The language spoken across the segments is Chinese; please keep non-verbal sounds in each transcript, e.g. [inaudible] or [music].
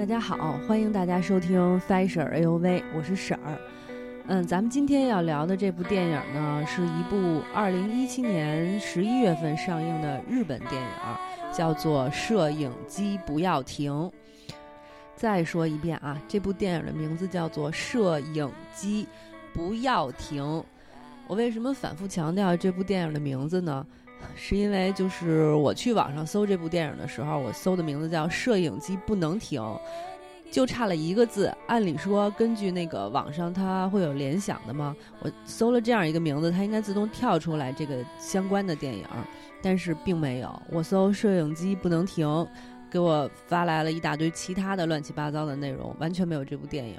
大家好，欢迎大家收听 Fashion A O V，我是婶儿。嗯，咱们今天要聊的这部电影呢，是一部二零一七年十一月份上映的日本电影，叫做《摄影机不要停》。再说一遍啊，这部电影的名字叫做《摄影机不要停》。我为什么反复强调这部电影的名字呢？是因为就是我去网上搜这部电影的时候，我搜的名字叫《摄影机不能停》，就差了一个字。按理说，根据那个网上它会有联想的嘛，我搜了这样一个名字，它应该自动跳出来这个相关的电影，但是并没有。我搜《摄影机不能停》，给我发来了一大堆其他的乱七八糟的内容，完全没有这部电影。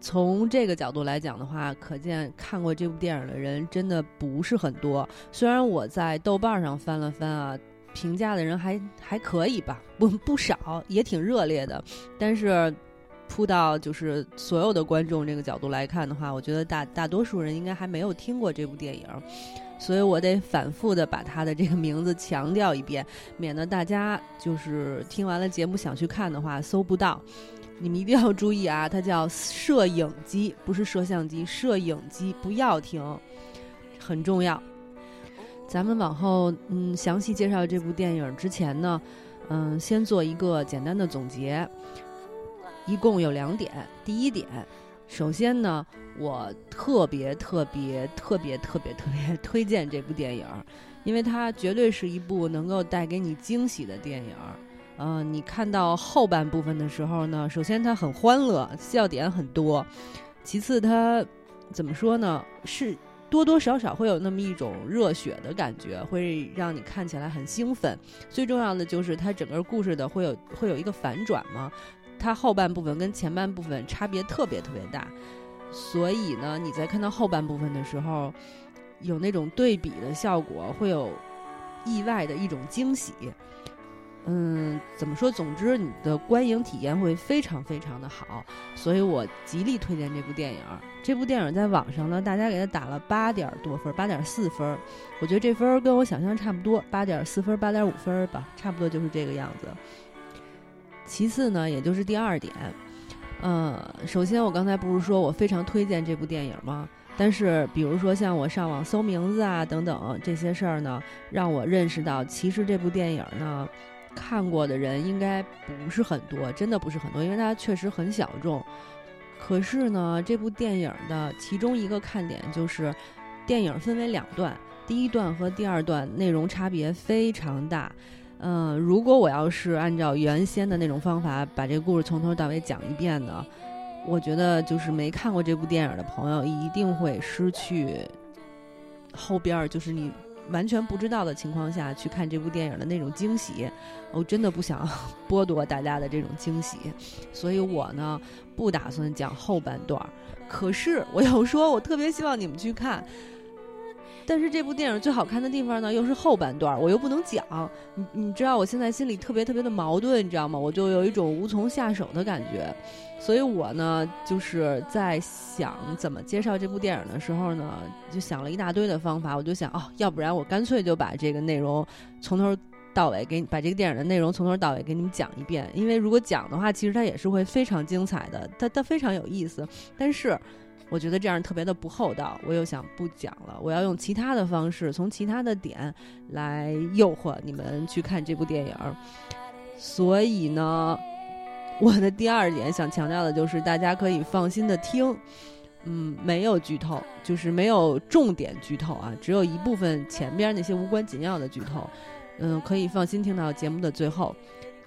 从这个角度来讲的话，可见看过这部电影的人真的不是很多。虽然我在豆瓣上翻了翻啊，评价的人还还可以吧，不不少，也挺热烈的。但是，扑到就是所有的观众这个角度来看的话，我觉得大大多数人应该还没有听过这部电影，所以我得反复的把它的这个名字强调一遍，免得大家就是听完了节目想去看的话搜不到。你们一定要注意啊，它叫摄影机，不是摄像机。摄影机不要停，很重要。咱们往后嗯详细介绍这部电影之前呢，嗯，先做一个简单的总结。一共有两点。第一点，首先呢，我特别特别特别特别特别推荐这部电影，因为它绝对是一部能够带给你惊喜的电影。嗯，你看到后半部分的时候呢，首先它很欢乐，笑点很多；其次它怎么说呢，是多多少少会有那么一种热血的感觉，会让你看起来很兴奋。最重要的就是它整个故事的会有会有一个反转嘛，它后半部分跟前半部分差别特别特别大，所以呢，你在看到后半部分的时候，有那种对比的效果，会有意外的一种惊喜。嗯，怎么说？总之，你的观影体验会非常非常的好，所以我极力推荐这部电影。这部电影在网上呢，大家给它打了八点多分，八点四分。我觉得这分跟我想象差不多，八点四分、八点五分吧，差不多就是这个样子。其次呢，也就是第二点，嗯，首先我刚才不是说我非常推荐这部电影吗？但是，比如说像我上网搜名字啊等等这些事儿呢，让我认识到，其实这部电影呢。看过的人应该不是很多，真的不是很多，因为它确实很小众。可是呢，这部电影的其中一个看点就是，电影分为两段，第一段和第二段内容差别非常大。嗯，如果我要是按照原先的那种方法把这个故事从头到尾讲一遍呢，我觉得就是没看过这部电影的朋友一定会失去后边儿，就是你。完全不知道的情况下去看这部电影的那种惊喜，我真的不想 [laughs] 剥夺大家的这种惊喜，所以我呢不打算讲后半段。可是我又说，我特别希望你们去看。但是这部电影最好看的地方呢，又是后半段，我又不能讲。你你知道，我现在心里特别特别的矛盾，你知道吗？我就有一种无从下手的感觉。所以我呢，就是在想怎么介绍这部电影的时候呢，就想了一大堆的方法。我就想，哦，要不然我干脆就把这个内容从头到尾给你把这个电影的内容从头到尾给你们讲一遍。因为如果讲的话，其实它也是会非常精彩的，它它非常有意思。但是。我觉得这样特别的不厚道，我又想不讲了，我要用其他的方式，从其他的点来诱惑你们去看这部电影。所以呢，我的第二点想强调的就是，大家可以放心的听，嗯，没有剧透，就是没有重点剧透啊，只有一部分前边那些无关紧要的剧透，嗯，可以放心听到节目的最后。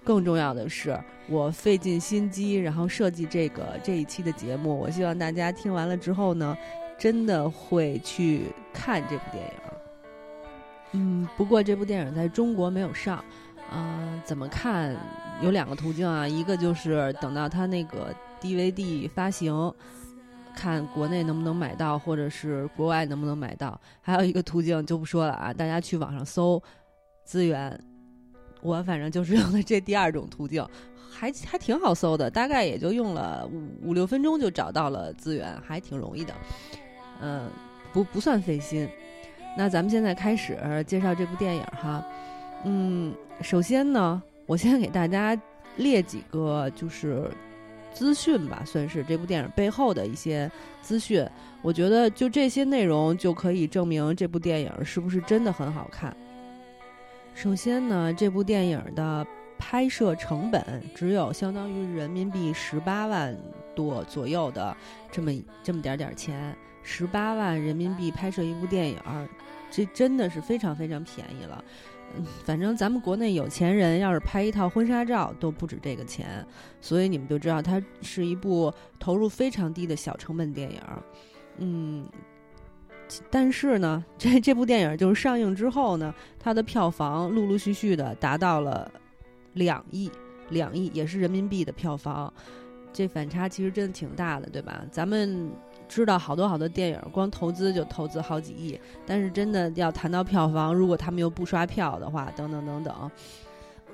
更重要的是，我费尽心机，然后设计这个这一期的节目。我希望大家听完了之后呢，真的会去看这部电影。嗯，不过这部电影在中国没有上，嗯，怎么看？有两个途径啊，一个就是等到它那个 DVD 发行，看国内能不能买到，或者是国外能不能买到。还有一个途径就不说了啊，大家去网上搜资源。我反正就是用的这第二种途径，还还挺好搜的，大概也就用了五五六分钟就找到了资源，还挺容易的，嗯，不不算费心。那咱们现在开始介绍这部电影哈，嗯，首先呢，我先给大家列几个就是资讯吧，算是这部电影背后的一些资讯。我觉得就这些内容就可以证明这部电影是不是真的很好看。首先呢，这部电影的拍摄成本只有相当于人民币十八万多左右的这么这么点点钱，十八万人民币拍摄一部电影，这真的是非常非常便宜了。嗯，反正咱们国内有钱人要是拍一套婚纱照都不止这个钱，所以你们就知道它是一部投入非常低的小成本电影。嗯。但是呢，[laughs] 这这部电影就是上映之后呢，它的票房陆陆续续的达到了两亿，两亿也是人民币的票房，这反差其实真的挺大的，对吧？咱们知道好多好多电影光投资就投资好几亿，但是真的要谈到票房，如果他们又不刷票的话，等等等等，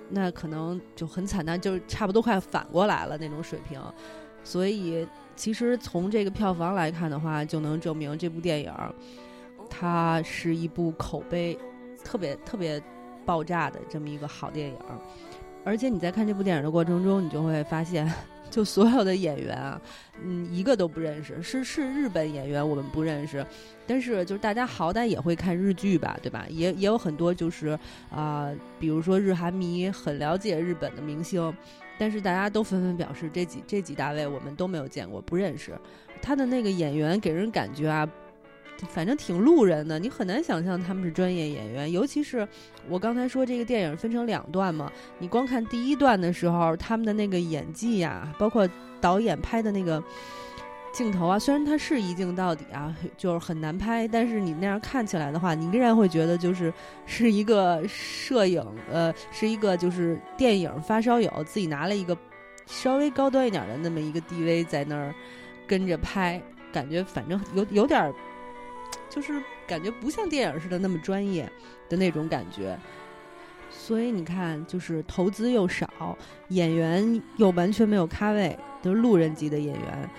那可能就很惨淡，就是差不多快反过来了那种水平，所以。其实从这个票房来看的话，就能证明这部电影，它是一部口碑特别特别爆炸的这么一个好电影。而且你在看这部电影的过程中，你就会发现，[laughs] 就所有的演员啊，嗯，一个都不认识，是是日本演员，我们不认识。但是就是大家好歹也会看日剧吧，对吧？也也有很多就是啊，比如说日韩迷很了解日本的明星。但是大家都纷纷表示，这几这几大位我们都没有见过，不认识。他的那个演员给人感觉啊，反正挺路人的，你很难想象他们是专业演员。尤其是我刚才说这个电影分成两段嘛，你光看第一段的时候，他们的那个演技呀，包括导演拍的那个。镜头啊，虽然它是一镜到底啊，[laughs] 就是很难拍，但是你那样看起来的话，你依然会觉得就是是一个摄影，呃，是一个就是电影发烧友自己拿了一个稍微高端一点的那么一个 DV 在那儿跟着拍，感觉反正有 [laughs] 有点儿，就是感觉不像电影似的那么专业的那种感觉。所以你看，就是投资又少，演员又完全没有咖位，都是路人级的演员。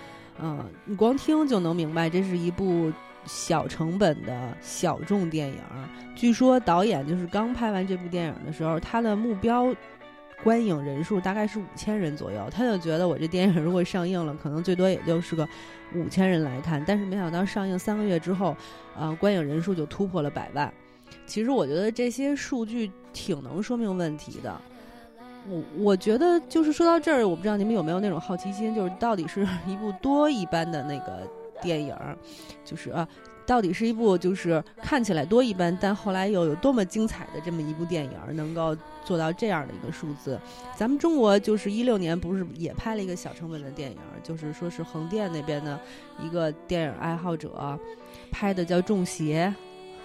嗯，你光听就能明白，这是一部小成本的小众电影。据说导演就是刚拍完这部电影的时候，他的目标观影人数大概是五千人左右，他就觉得我这电影如果上映了，可能最多也就是个 [laughs] 五千人来看。但是没想到上映三个月之后，啊，观影人数就突破了百万。其实我觉得这些数据挺能说明问题的。我我觉得就是说到这儿，我不知道你们有没有那种好奇心，就是到底是一部多一般的那个电影，就是啊，到底是一部就是看起来多一般，但后来又有多么精彩的这么一部电影，能够做到这样的一个数字？咱们中国就是一六年不是也拍了一个小成本的电影，就是说是横店那边的一个电影爱好者拍的，叫《中邪》，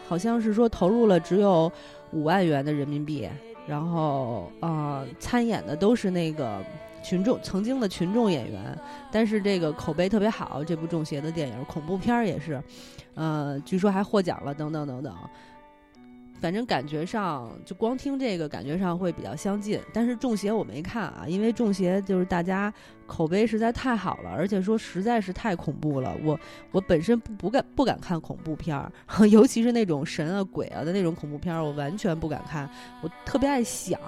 好像是说投入了只有五万元的人民币。然后，呃，参演的都是那个群众曾经的群众演员，但是这个口碑特别好。这部《中邪》的电影，恐怖片也是，呃，据说还获奖了，等等等等。反正感觉上，就光听这个，感觉上会比较相近。但是《中邪》我没看啊，因为《中邪》就是大家口碑实在太好了，而且说实在是太恐怖了。我我本身不不敢不敢看恐怖片儿，[laughs] 尤其是那种神啊鬼啊的那种恐怖片儿，我完全不敢看。我特别爱想，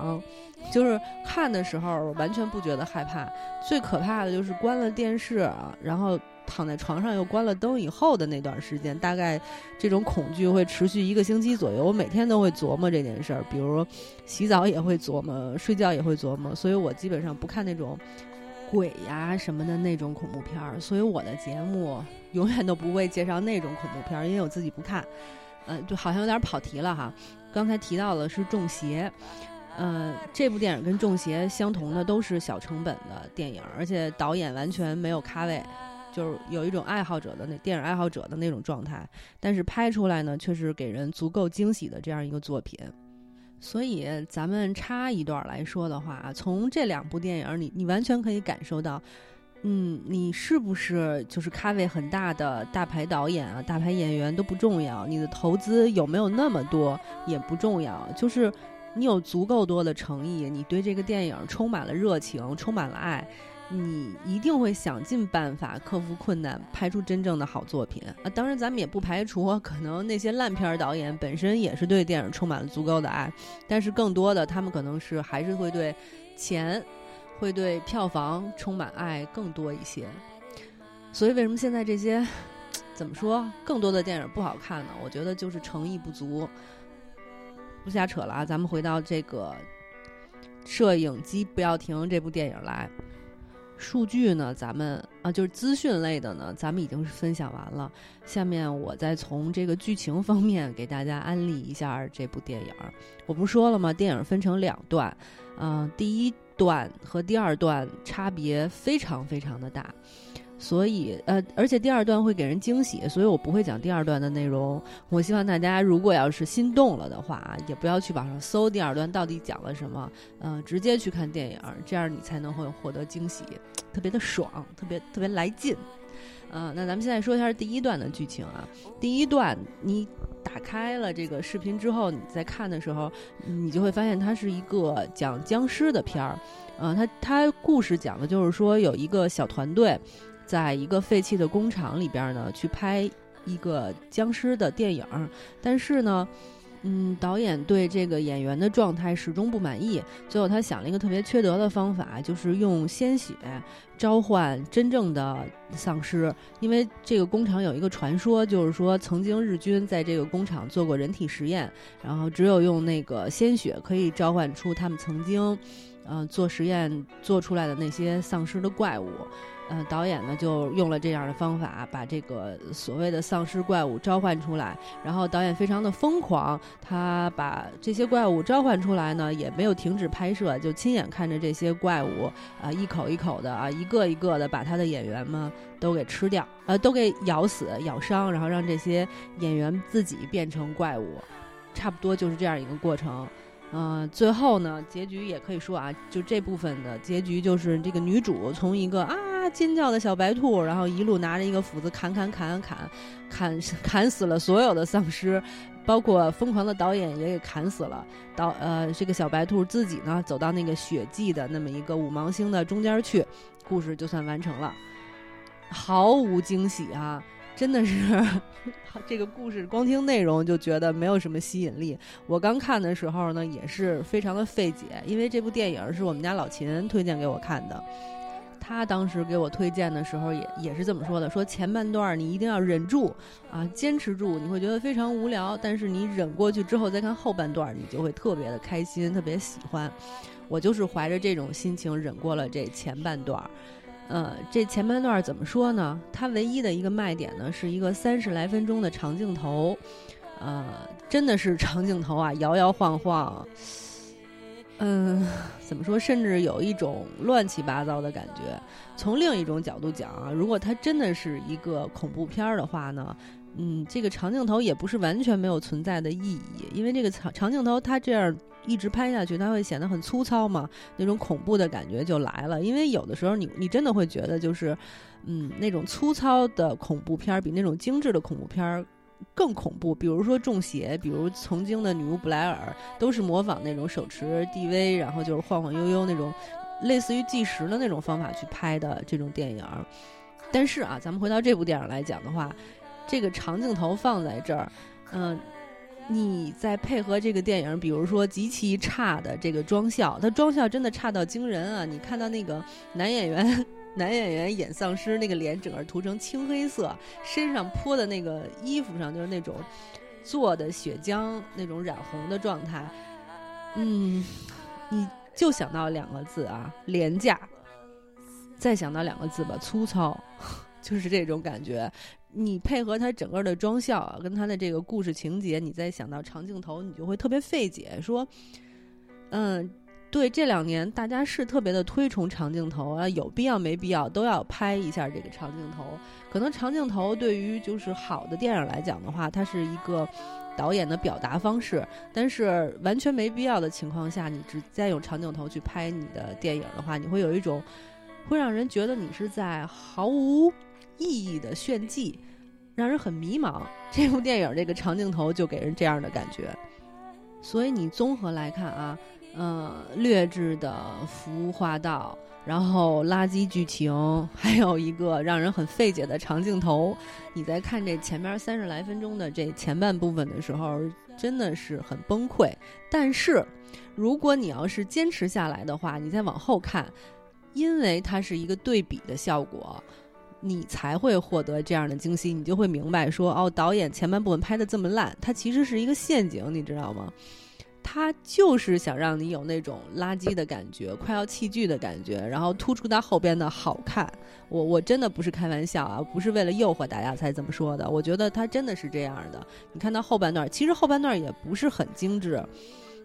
就是看的时候完全不觉得害怕。最可怕的就是关了电视，然后。躺在床上又关了灯以后的那段时间，大概这种恐惧会持续一个星期左右。我每天都会琢磨这件事儿，比如洗澡也会琢磨，睡觉也会琢磨。所以我基本上不看那种鬼呀什么的那种恐怖片儿。所以我的节目 [laughs] 永远都不会介绍那种恐怖片儿，因为我自己不看。嗯，就好像有点跑题了哈。刚才提到的是《中邪》，嗯，这部电影跟《中邪》相同的都是小成本的电影，而且导演完全没有咖位。就是有一种爱好者的那电影爱好者的那种状态，但是拍出来呢，却是给人足够惊喜的这样一个作品。所以咱们插一段来说的话，从这两部电影，你你完全可以感受到，嗯，你是不是就是咖位很大的大牌导演啊、大牌演员都不重要，你的投资有没有那么多也不重要，就是你有足够多的诚意，你对这个电影充满了热情，充满了爱。你一定会想尽办法克服困难，拍出真正的好作品啊！当然，咱们也不排除可能那些烂片导演本身也是对电影充满了足够的爱，但是更多的他们可能是还是会对钱，会对票房充满爱更多一些。所以，为什么现在这些怎么说更多的电影不好看呢？我觉得就是诚意不足。不瞎扯了啊，咱们回到这个摄影机不要停这部电影来。数据呢，咱们啊就是资讯类的呢，咱们已经是分享完了。下面我再从这个剧情方面给大家安利一下这部电影。我不是说了吗？电影分成两段，嗯，第一段和第二段差别非常非常的大。所以，呃，而且第二段会给人惊喜，所以我不会讲第二段的内容。我希望大家如果要是心动了的话，也不要去网上搜第二段到底讲了什么，嗯，直接去看电影，这样你才能会获得惊喜，特别的爽，特别特别来劲。嗯，那咱们现在说一下第一段的剧情啊。第一段你打开了这个视频之后，你在看的时候，你就会发现它是一个讲僵尸的片儿。嗯，它它故事讲的就是说有一个小团队。在一个废弃的工厂里边呢，去拍一个僵尸的电影，但是呢，嗯，导演对这个演员的状态始终不满意。最后他想了一个特别缺德的方法，就是用鲜血召唤真正的丧尸。因为这个工厂有一个传说，就是说曾经日军在这个工厂做过人体实验，然后只有用那个鲜血可以召唤出他们曾经，嗯，做实验做出来的那些丧尸的怪物。嗯，导演呢就用了这样的方法，把这个所谓的丧尸怪物召唤出来。然后导演非常的疯狂，他把这些怪物召唤出来呢，也没有停止拍摄，就亲眼看着这些怪物啊一口一口的啊一个一个的把他的演员们都给吃掉，呃，都给咬死、咬伤，然后让这些演员自己变成怪物，差不多就是这样一个过程。嗯，最后呢，结局也可以说啊，就这部分的结局就是这个女主从一个啊尖叫的小白兔，然后一路拿着一个斧子砍砍砍砍砍砍死了所有的丧尸，包括疯狂的导演也给砍死了。导呃，这个小白兔自己呢走到那个血迹的那么一个五芒星的中间去，故事就算完成了，毫无惊喜啊。真的是，[laughs] 这个故事光听内容就觉得没有什么吸引力。我刚看的时候呢，也是非常的费解，因为这部电影是我们家老秦推荐给我看的。他当时给我推荐的时候，也也是这么说的：说前半段你一定要忍住啊，坚持住，你会觉得非常无聊，但是你忍过去之后再看后半段，你就会特别的开心，特别喜欢。我就是怀着这种心情忍过了这前半段。呃，这前半段怎么说呢？它唯一的一个卖点呢，是一个三十来分钟的长镜头，呃，真的是长镜头啊，摇摇晃晃，嗯，怎么说？甚至有一种乱七八糟的感觉。从另一种角度讲啊，如果它真的是一个恐怖片的话呢？嗯，这个长镜头也不是完全没有存在的意义，因为这个长长镜头它这样一直拍下去，它会显得很粗糙嘛，那种恐怖的感觉就来了。因为有的时候你你真的会觉得就是，嗯，那种粗糙的恐怖片儿比那种精致的恐怖片儿更恐怖。比如说《中邪》，比如曾经的《女巫布莱尔》，都是模仿那种手持 DV，然后就是晃晃悠悠那种，类似于计时的那种方法去拍的这种电影。但是啊，咱们回到这部电影来讲的话。这个长镜头放在这儿，嗯，你再配合这个电影，比如说极其差的这个妆效，它妆效真的差到惊人啊！你看到那个男演员，[laughs] 男演员演丧尸，那个脸整个涂成青黑色，身上泼的那个衣服上就是那种做的血浆那种染红的状态，嗯，你就想到两个字啊，廉价，再想到两个字吧，粗糙，[laughs] 就是这种感觉。你配合他整个的妆效啊，跟他的这个故事情节，你再想到长镜头，你就会特别费解。说，嗯，对，这两年大家是特别的推崇长镜头啊，有必要没必要都要拍一下这个长镜头。可能长镜头对于就是好的电影来讲的话，它是一个导演的表达方式。但是完全没必要的情况下，你直接用长镜头去拍你的电影的话，你会有一种会让人觉得你是在毫无。意义的炫技，让人很迷茫。[laughs] 这部电影这个长镜头就给人这样的感觉。所以你综合来看啊，嗯，劣质的服化道，然后垃圾剧情，还有一个让人很费解的长镜头。你在看这前面三十来分钟的这前半部分的时候，真的是很崩溃。但是，如果你要是坚持下来的话，你再往后看。因为它是一个对比的效果，你才会获得这样的惊喜，你就会明白说，哦，导演前半部分拍的这么烂，它其实是一个陷阱，你知道吗？他就是想让你有那种垃圾的感觉，快要弃剧的感觉，然后突出他后边的好看。我我真的不是开玩笑啊，不是为了诱惑大家才这么说的。我觉得他真的是这样的。你看到后半段，其实后半段也不是很精致。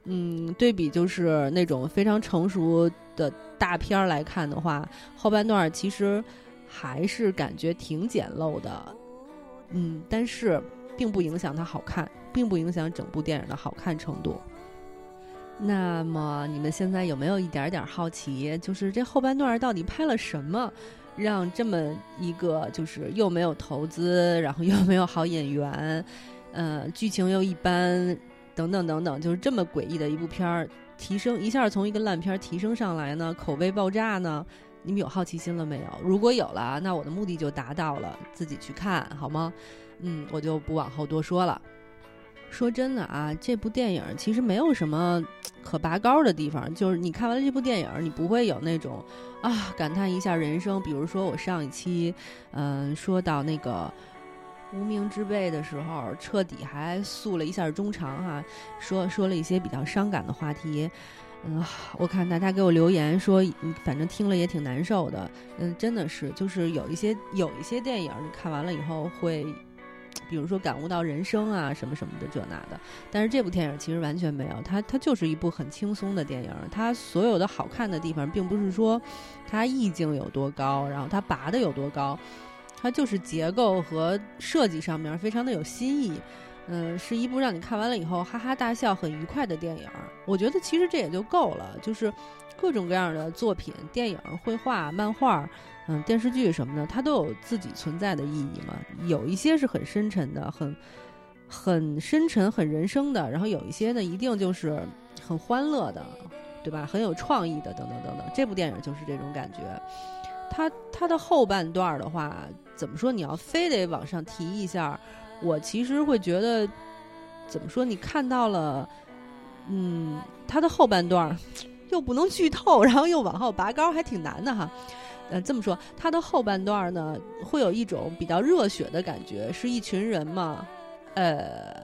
嗯，对比就是那种非常成熟的大片儿来看的话，后半段其实还是感觉挺简陋的。嗯，但是并不影响它好看，并不影响整部电影的好看程度。那么你们现在有没有一点点好奇？就是这后半段到底拍了什么，让这么一个就是又没有投资，然后又没有好演员，呃，剧情又一般，等等等等，就是这么诡异的一部片儿，提升一下从一个烂片提升上来呢？口碑爆炸呢？你们有好奇心了没有？如果有了，那我的目的就达到了，自己去看好吗？嗯，我就不往后多说了。说真的啊，这部电影其实没有什么可拔高的地方。就是你看完了这部电影，你不会有那种啊感叹一下人生。比如说我上一期，嗯，说到那个无名之辈的时候，彻底还诉了一下衷肠哈，说说了一些比较伤感的话题。嗯，我看大家给我留言说，反正听了也挺难受的。嗯，真的是，就是有一些有一些电影，你看完了以后会。比如说感悟到人生啊，什么什么的这那的，但是这部电影其实完全没有，它它就是一部很轻松的电影。它所有的好看的地方，并不是说它意境有多高，然后它拔的有多高，它就是结构和设计上面非常的有新意。嗯，是一部让你看完了以后哈哈大笑、很愉快的电影。我觉得其实这也就够了，就是各种各样的作品，电影、绘画、漫画。嗯，电视剧什么的，它都有自己存在的意义嘛。有一些是很深沉的，很很深沉、很人生的；然后有一些呢，一定就是很欢乐的，对吧？很有创意的，等等等等。这部电影就是这种感觉。它它的后半段的话，怎么说？你要非得往上提一下，我其实会觉得，怎么说？你看到了，嗯，它的后半段又不能剧透，然后又往后拔高，还挺难的哈。呃，这么说，它的后半段呢，会有一种比较热血的感觉，是一群人嘛，呃，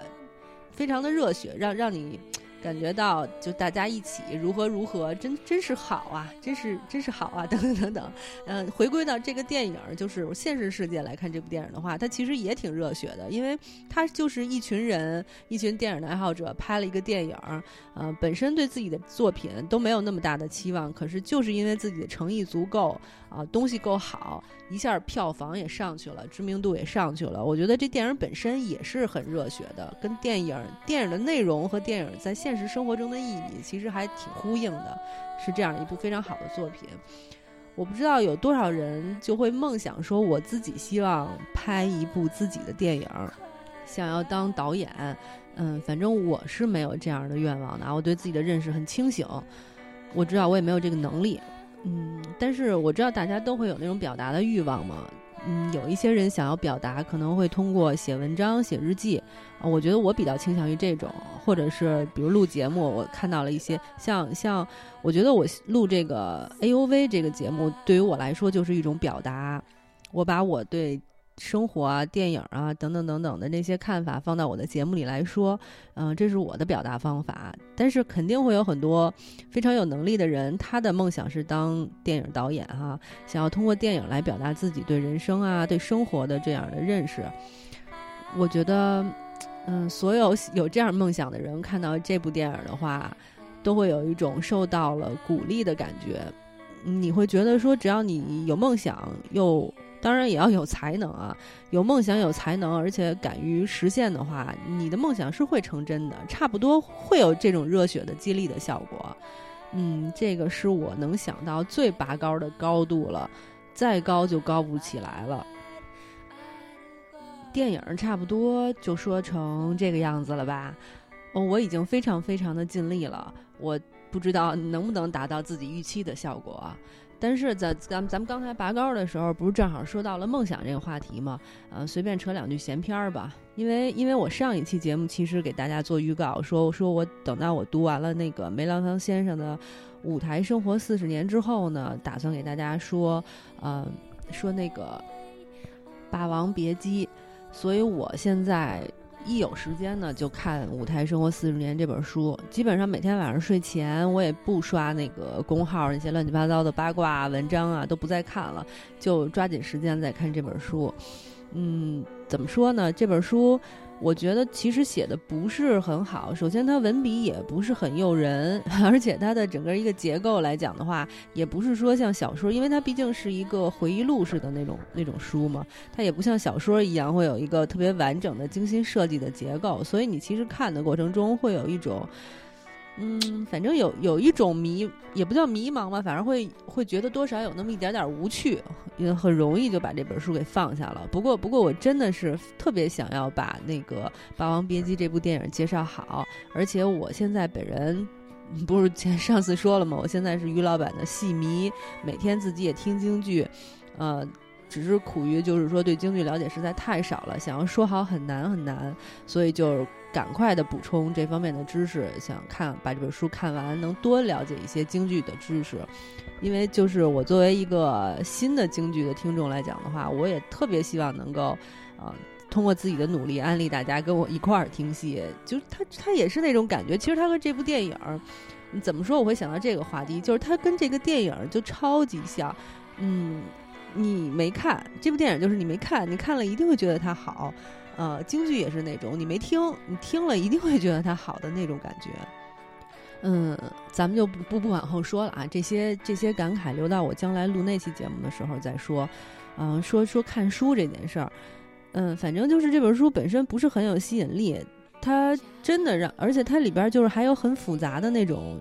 非常的热血，让让你。感觉到就大家一起如何如何，真真是好啊，真是真是好啊，等等等等。嗯，回归到这个电影，就是现实世界来看这部电影的话，它其实也挺热血的，因为它就是一群人，一群电影的爱好者拍了一个电影。嗯，本身对自己的作品都没有那么大的期望，可是就是因为自己的诚意足够啊，东西够好，一下票房也上去了，知名度也上去了。我觉得这电影本身也是很热血的，跟电影电影的内容和电影在现现实生活中的意义其实还挺呼应的，是这样一部非常好的作品。我不知道有多少人就会梦想说，我自己希望拍一部自己的电影，想要当导演。嗯，反正我是没有这样的愿望的。我对自己的认识很清醒，我知道我也没有这个能力。嗯，但是我知道大家都会有那种表达的欲望嘛。嗯，有一些人想要表达，可能会通过写文章、写日记。啊，我觉得我比较倾向于这种，或者是比如录节目，我看到了一些像像，我觉得我录这个 A U V 这个节目，对于我来说就是一种表达，我把我对。生活啊，电影啊，等等等等的那些看法放到我的节目里来说，嗯，这是我的表达方法。但是肯定会有很多非常有能力的人，他的梦想是当电影导演哈，想要通过电影来表达自己对人生啊、对生活的这样的认识。我觉得，嗯，所有有这样梦想的人看到这部电影的话，都会有一种受到了鼓励的感觉。你会觉得说，只要你有梦想又。当然也要有才能啊，有梦想有才能，而且敢于实现的话，你的梦想是会成真的，差不多会有这种热血的激励的效果。嗯，这个是我能想到最拔高的高度了，再高就高不起来了。电影差不多就说成这个样子了吧？哦，我已经非常非常的尽力了，我不知道能不能达到自己预期的效果。但是咱咱咱们刚才拔高的时候，不是正好说到了梦想这个话题吗？呃，随便扯两句闲篇儿吧。因为因为我上一期节目其实给大家做预告，说说我等到我读完了那个梅兰芳先生的《舞台生活四十年》之后呢，打算给大家说，呃，说那个《霸王别姬》，所以我现在。一有时间呢，就看《舞台生活四十年》这本书。基本上每天晚上睡前，我也不刷那个公号那些乱七八糟的八卦文章啊，都不再看了，就抓紧时间再看这本书。嗯，怎么说呢？这本书。我觉得其实写的不是很好。首先，它文笔也不是很诱人，[laughs] 而且它的整个一个结构来讲的话，也不是说像小说，因为它毕竟是一个回忆录式的那种那种书嘛，它也不像小说一样会有一个特别完整的、精心设计的结构，所以你其实看的过程中会有一种。嗯，反正有有一种迷，也不叫迷茫吧，反正会会觉得多少有那么一点点无趣，也很容易就把这本书给放下了。不过，不过我真的是特别想要把那个《霸王别姬》这部电影介绍好，而且我现在本人不是前上次说了吗？我现在是于老板的戏迷，每天自己也听京剧，呃，只是苦于就是说对京剧了解实在太少了，想要说好很难很难，所以就。赶快的补充这方面的知识，想看把这本书看完，能多了解一些京剧的知识。因为就是我作为一个新的京剧的听众来讲的话，我也特别希望能够，呃，通过自己的努力安利大家跟我一块儿听戏。就是他他也是那种感觉，其实他和这部电影，怎么说我会想到这个话题，就是他跟这个电影就超级像。嗯，你没看这部电影，就是你没看，你看了一定会觉得它好。呃，京剧也是那种你没听，你听了一定会觉得它好的那种感觉。嗯，咱们就不不不往后说了啊，这些这些感慨留到我将来录那期节目的时候再说。嗯，说说看书这件事儿，嗯，反正就是这本书本身不是很有吸引力，它真的让，而且它里边就是还有很复杂的那种。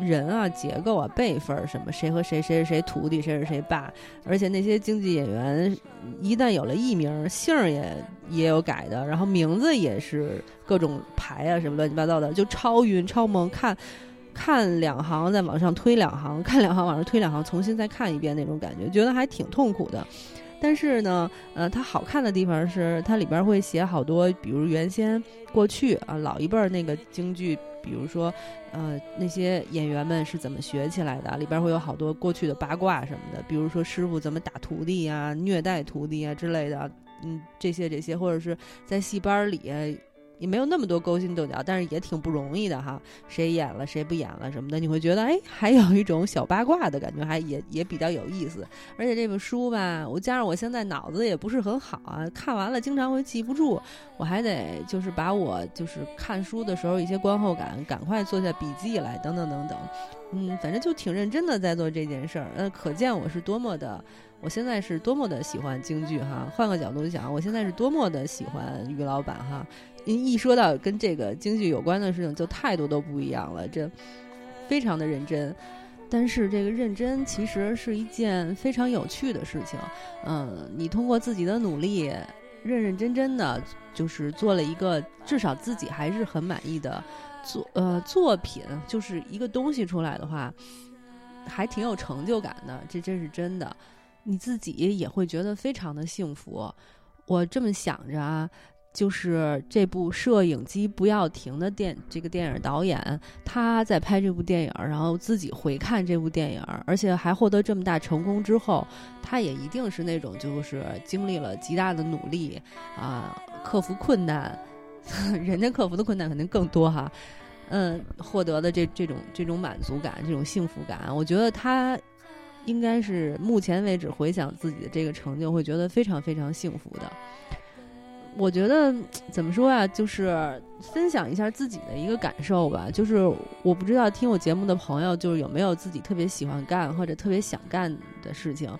人啊，结构啊，辈分什么，谁和谁，谁是谁徒弟，谁是谁爸，而且那些京剧演员一旦有了艺名，姓儿也也有改的，然后名字也是各种牌啊，什么乱七八糟的，就超晕超懵。看，[laughs] 看两行再往上推两行，看两行往上推两行，重新再看一遍那种感觉，觉得还挺痛苦的。但是呢，呃，它好看的地方是它里边会写好多，比如原先过去啊老一辈儿那个京剧。比如说，呃，那些演员们是怎么学起来的？里边会有好多过去的八卦什么的，比如说师傅怎么打徒弟啊、虐待徒弟啊之类的，嗯，这些这些，或者是在戏班里。也没有那么多勾心斗角，但是也挺不容易的哈。谁演了，谁不演了什么的，你会觉得哎，还有一种小八卦的感觉，还也也比较有意思。而且这本书吧，我加上我现在脑子也不是很好啊，看完了经常会记不住，我还得就是把我就是看书的时候一些观后感赶快做下笔记来，等等等等。嗯，反正就挺认真的在做这件事儿，呃，可见我是多么的，我现在是多么的喜欢京剧哈。换个角度想，我现在是多么的喜欢于老板哈。您一说到跟这个京剧有关的事情，就态度都不一样了，这非常的认真。但是这个认真其实是一件非常有趣的事情。嗯，你通过自己的努力，认认真真的，就是做了一个至少自己还是很满意的作呃作品，就是一个东西出来的话，还挺有成就感的。这真是真的，你自己也会觉得非常的幸福。我这么想着啊。就是这部摄影机不要停的电，这个电影导演他在拍这部电影，然后自己回看这部电影，而且还获得这么大成功之后，他也一定是那种就是经历了极大的努力啊，克服困难，[laughs] 人家克服的困难肯定更多哈，嗯，获得的这这种这种满足感，这种幸福感，我觉得他应该是目前为止回想自己的这个成就，会觉得非常非常幸福的。我觉得怎么说呀，就是分享一下自己的一个感受吧。就是我不知道听我节目的朋友，就是有没有自己特别喜欢干或者特别想干的事情。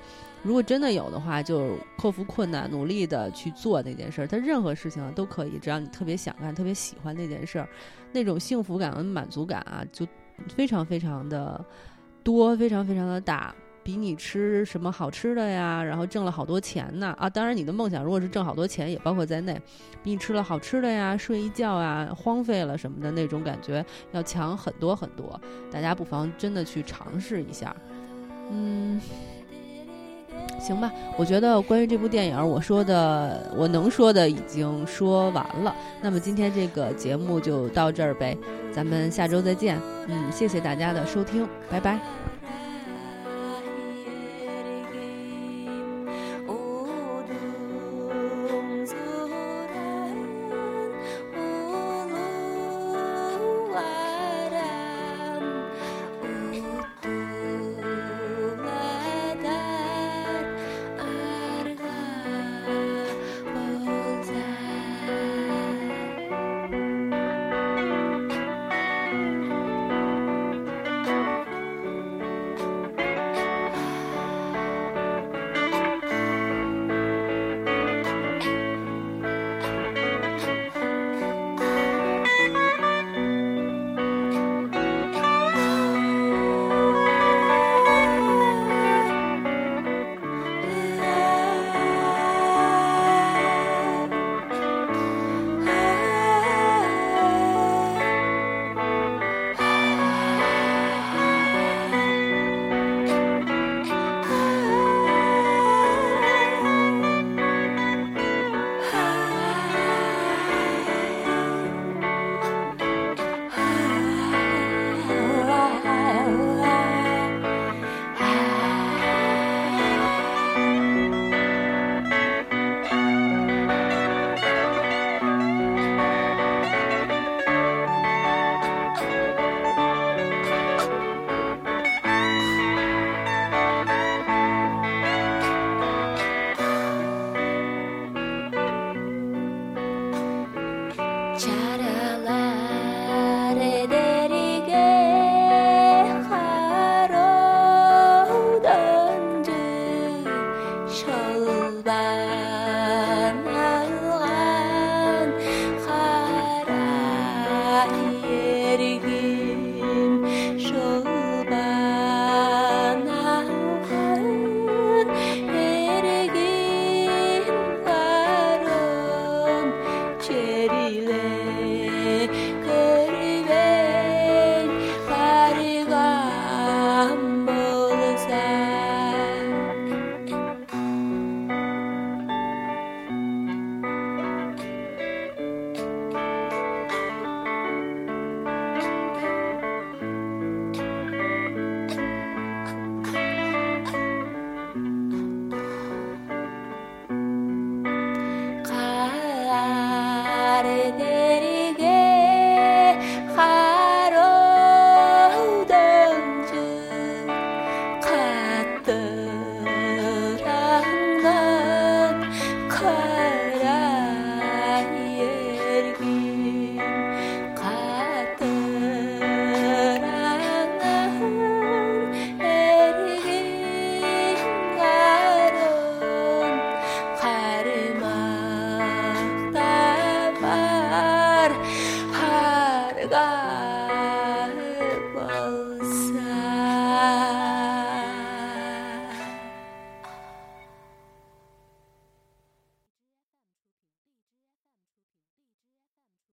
如果真的有的话，就克服困难，努力的去做那件事儿。他任何事情都可以，只要你特别想干、特别喜欢那件事儿，那种幸福感和满足感啊，就非常非常的多，非常非常的大。比你吃什么好吃的呀，然后挣了好多钱呢啊！当然，你的梦想如果是挣好多钱，也包括在内。比你吃了好吃的呀，睡一觉啊，荒废了什么的那种感觉要强很多很多。大家不妨真的去尝试一下。嗯，行吧，我觉得关于这部电影，我说的我能说的已经说完了。那么今天这个节目就到这儿呗，咱们下周再见。嗯，谢谢大家的收听，拜拜。假